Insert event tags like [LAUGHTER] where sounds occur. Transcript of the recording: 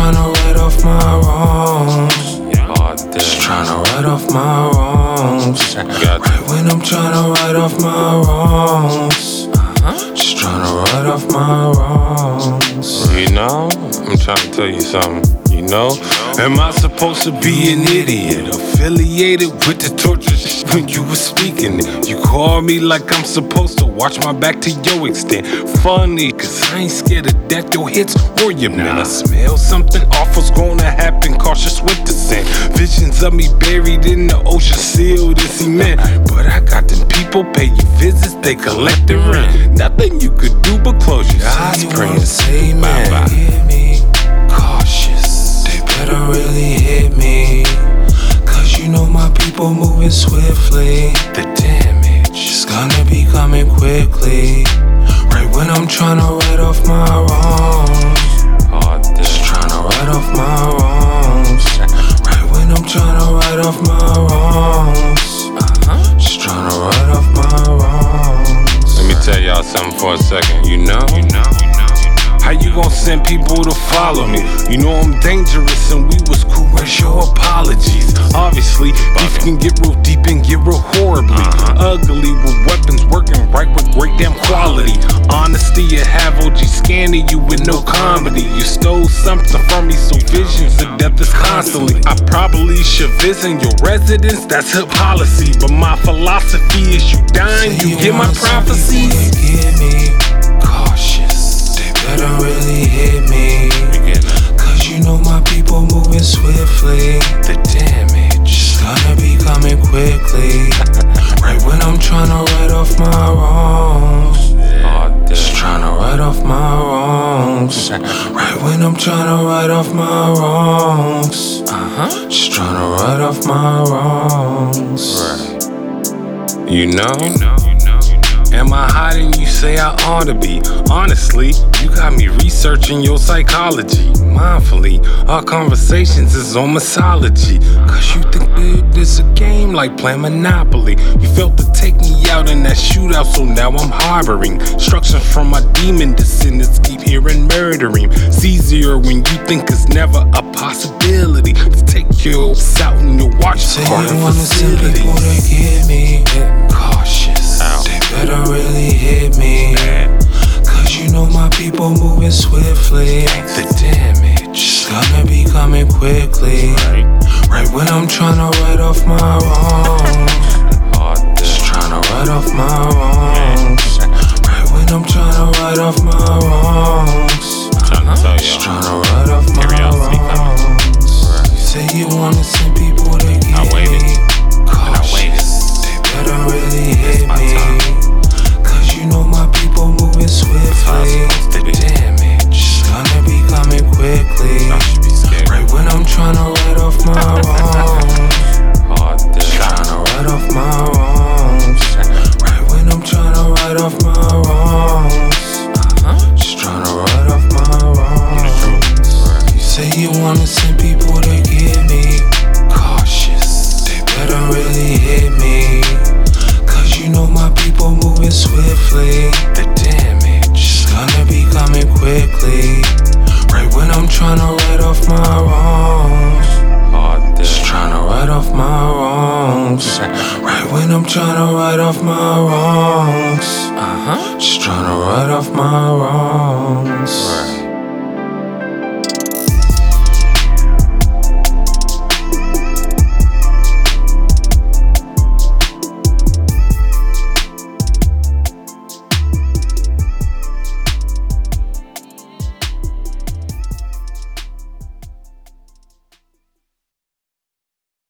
tryna write off my wrongs. Just tryna right off my wrongs. Right when I'm tryna write off my wrongs. Uh-huh. Just tryna write off my wrongs. You know, I'm trying to tell you something. You know, am I? Supposed to be an idiot? Affiliated with the torture sh- when you were speaking. You call me like I'm supposed to watch my back to your extent. Funny, cause I ain't scared of death, your hits or your men. I smell something awful's gonna happen, cautious with the scent. Visions of me buried in the ocean, sealed in cement. But I got them people pay you visits, they collect the rent. Nothing you could do but close your eyes, praying. say, Bye-bye. Moving swiftly. The damage is gonna be coming quickly. Right when I'm trying to write off my wrongs. Just trying to write off my wrongs. Send people to follow me? You know I'm dangerous and we was cool. Where's your apologies? Obviously, beef can get real deep and get real horribly ugly with weapons working right with great damn quality. Honesty, you have OG scanning you with no comedy. You stole something from me, so visions of death is constantly. I probably should visit your residence, that's her policy. But my philosophy is you dying, you get my prophecies. Get me cautious. They better really hit me. Cause you know my people moving swiftly. The damage is gonna be coming quickly. [LAUGHS] right when I'm trying to write off my wrongs. Just trying [LAUGHS] to write off my wrongs. Right when I'm trying to write off my wrongs. Uh huh. Just trying to write off my wrongs. You know? Am I hiding? You say I ought to be. Honestly, you got me researching your psychology. Mindfully, our conversations is on mythology. Cause you think that it's a game like playing Monopoly. You felt to take me out in that shootout, so now I'm harboring. Instructions from my demon descendants keep hearing murdering. It's easier when you think it's never a possibility to take your ass out in your watch Say party you wanna see people to get me cautious. Ow. Better really hit me. Cause you know my people moving swiftly. The damage is gonna be coming quickly. Right when I'm trying to write off my wrongs. Just trying to write off my wrongs. Right when I'm trying to write off my wrongs. Just trying to write off my wrongs. Say you wanna send people to get I waited. me I cautious. They better really hit me. Swiftly. The damage is gonna be coming quickly. Right when I'm trying to write off my wrongs. Just trying to write off my wrongs. [LAUGHS] Right when I'm trying to write off my wrongs. Uh huh. Just trying to write off my wrongs.